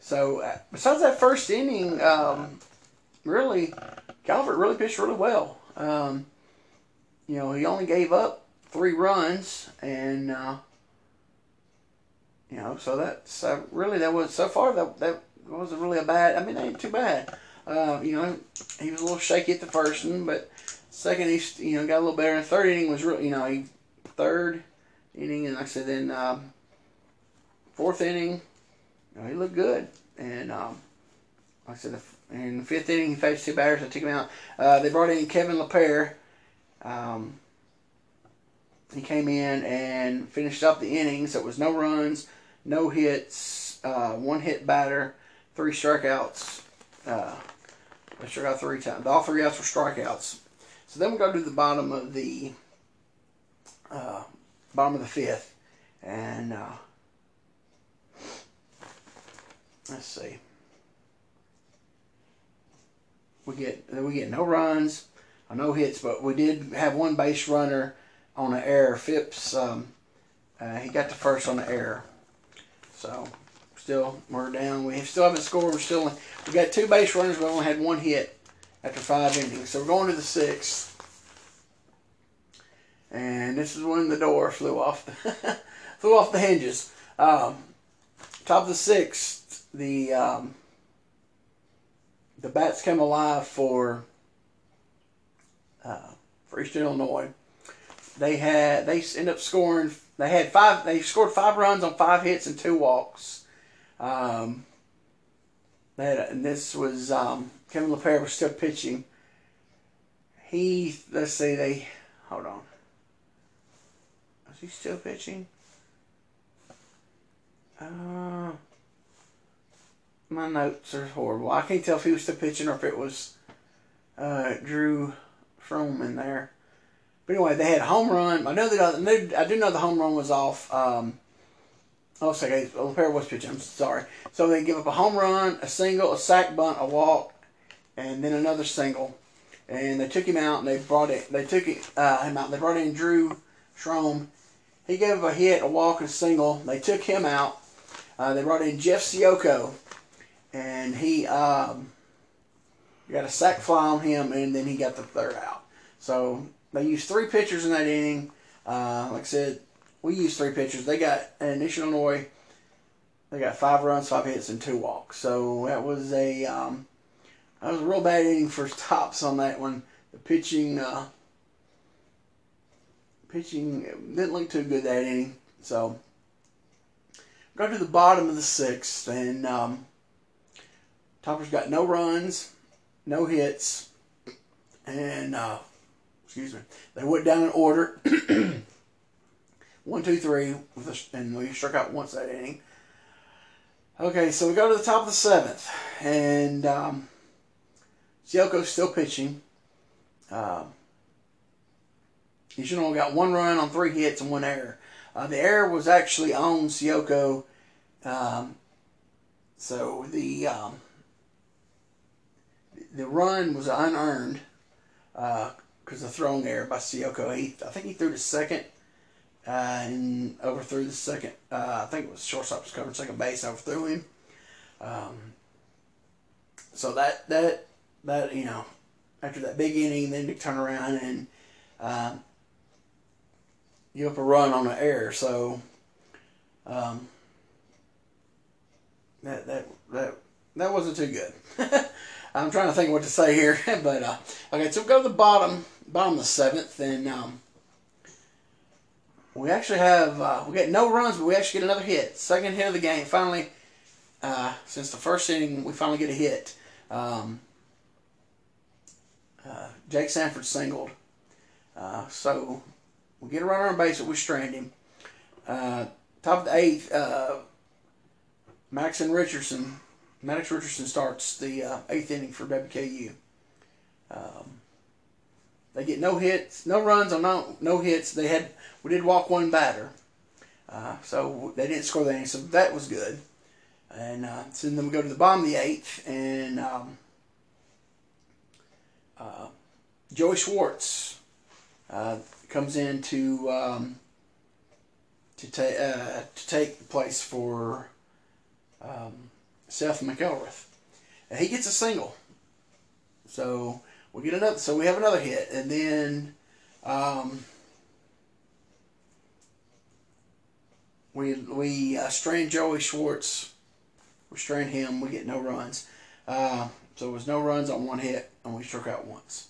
So uh, besides that first inning, um, really, Calvert really pitched really well. Um, you know, he only gave up three runs, and uh, you know, so that's really that was so far that that wasn't really a bad. I mean, ain't too bad. Uh, you know, he was a little shaky at the first one, but second he you know got a little better. And third inning was real. You know, he third inning, and like I said, then um, fourth inning, you know, he looked good. And um, like I said, in the fifth inning, he faced two batters. I took him out. Uh, they brought in Kevin LaPere. Um, he came in and finished up the innings. So it was no runs, no hits, uh, one hit batter, three strikeouts. Uh, they struck out three times. All three outs were strikeouts. So then we go to the bottom of the uh, bottom of the fifth, and uh, let's see. We get we get no runs, no hits, but we did have one base runner on an error. Phipps, um, uh, he got the first on the error. So still we're down. We still haven't scored. We're still we got two base runners. We only had one hit after five innings. So we're going to the sixth. And this is when the door flew off the flew off the hinges. Um, top of the sixth, the um, the bats came alive for uh, for Eastern Illinois. They had they ended up scoring. They had five. They scored five runs on five hits and two walks. Um, they had, and this was um, Kevin LaPere was still pitching. He let's see they hold on. Is he still pitching? Uh, my notes are horrible. I can't tell if he was still pitching or if it was uh, Drew Fromm in there. But anyway, they had a home run. I know that I do know the home run was off. Um, oh, sorry, LaPere was pitching. I'm sorry. So they give up a home run, a single, a sac bunt, a walk, and then another single. And they took him out and they brought it. They took it, uh, him out. They brought in Drew Schrom. He gave a hit, a walk, and a single. They took him out. Uh, they brought in Jeff Sioko, and he um, got a sac fly on him, and then he got the third out. So they used three pitchers in that inning. Uh, like I said, we used three pitchers. They got in Eastern Illinois. They got five runs, five hits, and two walks. So that was a um, that was a real bad inning for tops on that one. The pitching uh, pitching didn't look too good that inning. So go to the bottom of the sixth, and um, Toppers got no runs, no hits, and uh, excuse me, they went down in order. One, two, three, and we struck out once that inning. Okay, so we go to the top of the seventh, and um, still pitching. Uh, He's only got one run on three hits and one error. Uh, the error was actually on Sioko. Um, so the um, the run was unearned because the of throwing error by Sioko. He, I think he threw the second uh, and overthrew the second. Uh, I think it was shortstop was covering second base. Overthrew him. Um, so that that that you know after that big inning, then to turn around and um, give up a run on the air. So um, that that that that wasn't too good. I'm trying to think what to say here, but uh, okay. So go to the bottom bottom of the seventh, and um, we actually have uh, we get no runs, but we actually get another hit. Second hit of the game. Finally, uh, since the first inning, we finally get a hit. Um, uh, Jake Sanford singled. Uh, so we get a runner on base, but we strand him. Uh, top of the eighth, uh, Max and Richardson Maddox Richardson starts the eighth inning for WKU. Um, they get no hits, no runs on no no hits. They had we did walk one batter, uh, so they didn't score inning, so that was good. And uh, so then we go to the bottom of the eighth, and um, uh, Joey Schwartz uh, comes in to um, to, ta- uh, to take the place for um, Seth McElrath. And he gets a single. So we get another. So we have another hit, and then um, we we uh, strain Joey Schwartz. We strain him. We get no runs. Uh, so it was no runs on one hit, and we struck out once.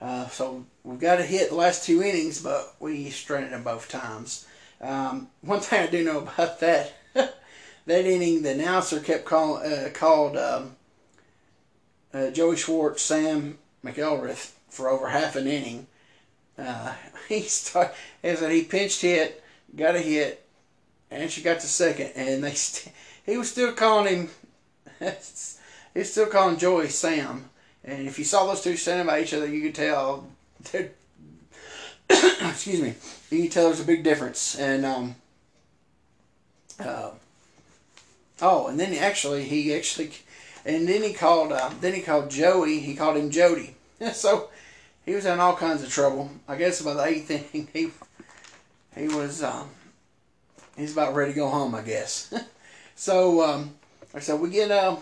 Uh, so we've got a hit the last two innings, but we strained them both times. Um, one thing I do know about that that inning, the announcer kept call, uh, called um, uh, Joey Schwartz, Sam McElrath for over half an inning. Uh, he start, as he pinched hit, got a hit, and she got to second, and they st- he was still calling him. he was still calling Joey Sam, and if you saw those two standing by each other, you could tell. excuse me. You can tell there's a big difference, and um, uh, oh, and then actually he actually, and then he called uh, then he called Joey. He called him Jody. so he was in all kinds of trouble. I guess by the eighth inning, he he was um, he's about ready to go home. I guess. so um, like I said, we get uh,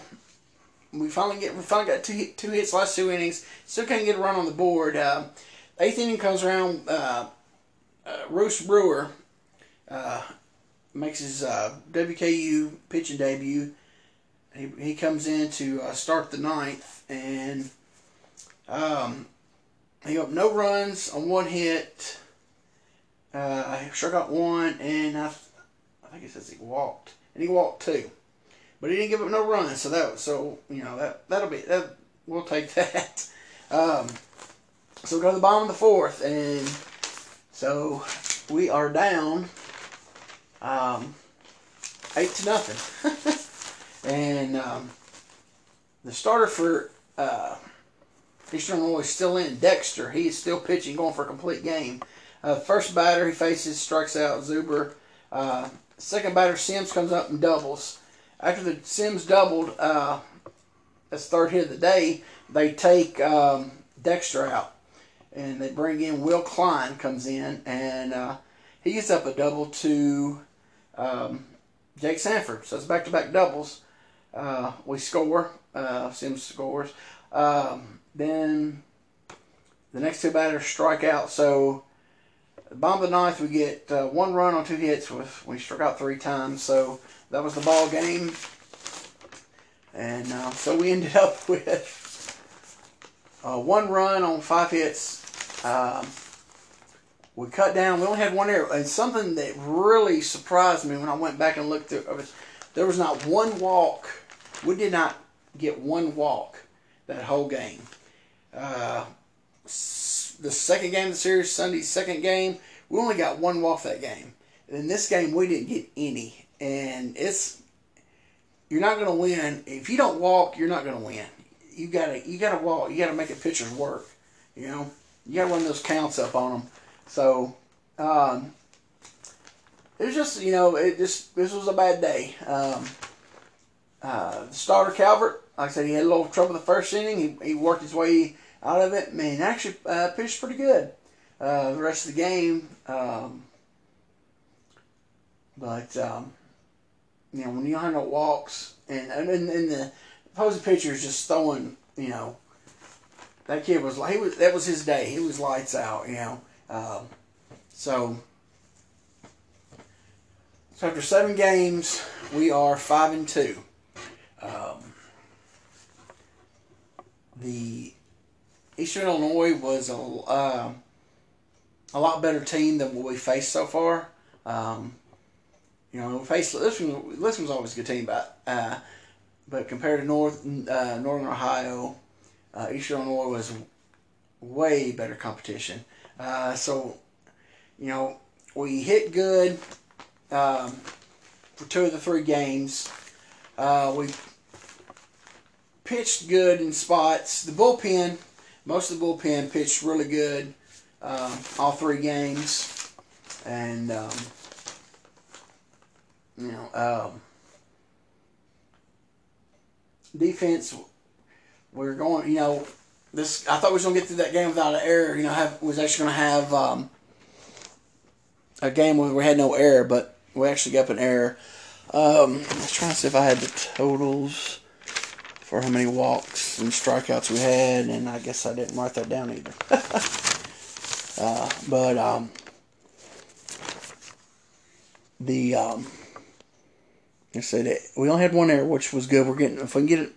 we finally get we finally got two two hits last two innings. Still can't get a run on the board. Uh, eighth inning comes around. Uh, uh, Roos Brewer uh, makes his uh, WKU pitching debut. He, he comes in to uh, start the ninth, and um, he got no runs on one hit. Uh, he struck out one, and I, I think it says he walked, and he walked two, but he didn't give up no runs. So that so you know that that'll be that we'll take that. Um, so we go to the bottom of the fourth, and so we are down um, eight to nothing. and um, the starter for uh, Eastern Illinois is still in. Dexter, he is still pitching, going for a complete game. Uh, first batter he faces strikes out Zuber. Uh, second batter Sims comes up and doubles. After the Sims doubled, uh, that's third hit of the day. They take um, Dexter out and they bring in Will Klein comes in and uh, he gets up a double to um, Jake Sanford. So it's back to back doubles. Uh, we score. Uh, Sims scores. Um, then the next two batters strike out. So bottom of the ninth, we get uh, one run on two hits. With we struck out three times. So that was the ball game. And uh, so we ended up with uh, one run on five hits um, we cut down. We only had one error, and something that really surprised me when I went back and looked through. There was not one walk. We did not get one walk that whole game. Uh, the second game of the series, Sunday's second game, we only got one walk that game. In this game, we didn't get any, and it's you're not going to win if you don't walk. You're not going to win. You gotta you gotta walk. You gotta make the pitcher's work. You know you got to run those counts up on them. So um, it was just you know it just this was a bad day. Um, uh, the starter Calvert, like I said, he had a little trouble the first inning. He, he worked his way out of it. Man, actually uh, pitched pretty good. Uh, the rest of the game, um, but um, you know when you no walks and and, and the opposing pitcher is just throwing you know that kid was he was that was his day. He was lights out, you know. Um, so, so after seven games, we are five and two. Um, the Eastern Illinois was a uh, a lot better team than what we faced so far. Um, you know, we faced this one. This was always a good team, but uh, but compared to North uh, Northern Ohio uh, Eastern Illinois was way better competition. Uh, so, you know, we hit good um, for two of the three games. Uh, we pitched good in spots. The bullpen, most of the bullpen pitched really good um, all three games, and um, you know, um, defense. We're going, you know, this. I thought we was gonna get through that game without an error. You know, have was actually gonna have um, a game where we had no error, but we actually got an error. Um, I was trying to see if I had the totals for how many walks and strikeouts we had, and I guess I didn't write that down either. uh, but um, the um, I said we only had one error, which was good. We're getting if we can get it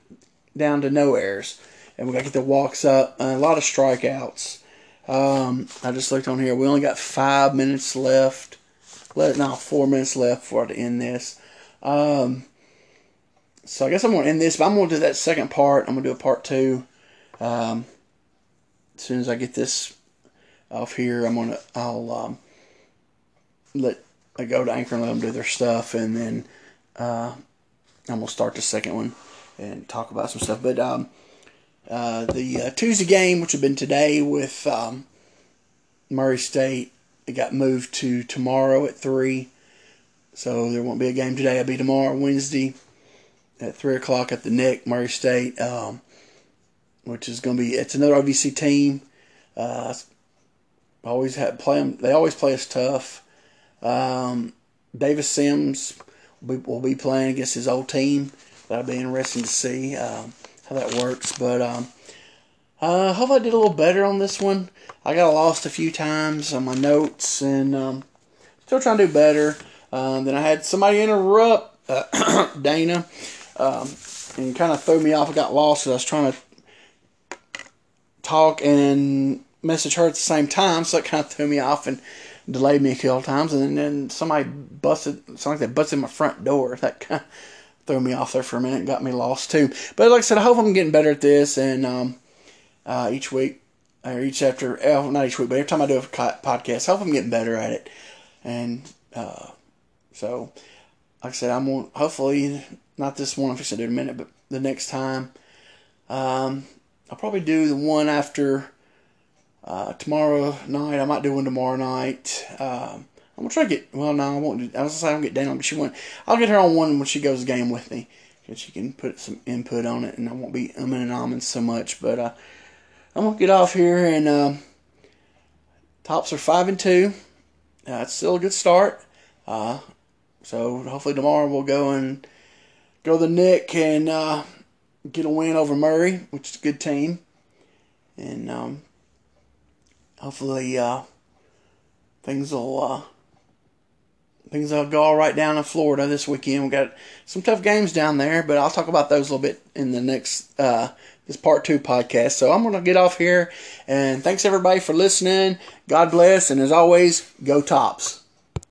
down to no errors, and we got to get the walks up, and a lot of strikeouts. Um, I just looked on here. We only got five minutes left. Let it now four minutes left for to end this. Um, so I guess I'm gonna end this, but I'm gonna do that second part. I'm gonna do a part two. Um, as soon as I get this off here, I'm gonna I'll um, let I go to Anchor and let them do their stuff, and then uh, I'm gonna start the second one and talk about some stuff. But um, uh, the uh, Tuesday game, which had been today with um, Murray State, it got moved to tomorrow at three. So there won't be a game today. It'll be tomorrow, Wednesday, at three o'clock at the Nick Murray State, um, which is going to be it's another OVC team. Uh, always have play them. They always play us tough. Um, Davis Sims will be, will be, playing against his old team. That'll be interesting to see um, how that works. But um, uh, I did a little better on this one. I got lost a few times on my notes and um, still trying to do better. Um, then I had somebody interrupt uh, Dana um, and kind of threw me off. I got lost because I was trying to talk and message her at the same time, so it kind of threw me off and delayed me a couple times. And then somebody busted, something like that busted my front door. That kind of threw me off there for a minute got me lost too. But like I said, I hope I'm getting better at this. And um, uh, each week, or each after, not each week, but every time I do a podcast, I hope I'm getting better at it. And uh, so, like I said, I'm going hopefully not this one. I'm fixing to do in a minute, but the next time, um, I'll probably do the one after uh, tomorrow night. I might do one tomorrow night. Um, I'm gonna try to get. Well, no, I won't. Do, I was gonna say I don't get down, but she won't. I'll get her on one when she goes to game with me, because she can put some input on it, and I won't be umming and ahming so much. But uh, I'm gonna get off here, and uh, tops are five and two. Uh, it's still a good start. Uh, so hopefully tomorrow we'll go and go to the Nick and uh, get a win over Murray, which is a good team, and um, hopefully uh, things will uh, things will go all right down in Florida this weekend. We got some tough games down there, but I'll talk about those a little bit in the next uh, this part two podcast. So I'm gonna get off here, and thanks everybody for listening. God bless, and as always, go tops.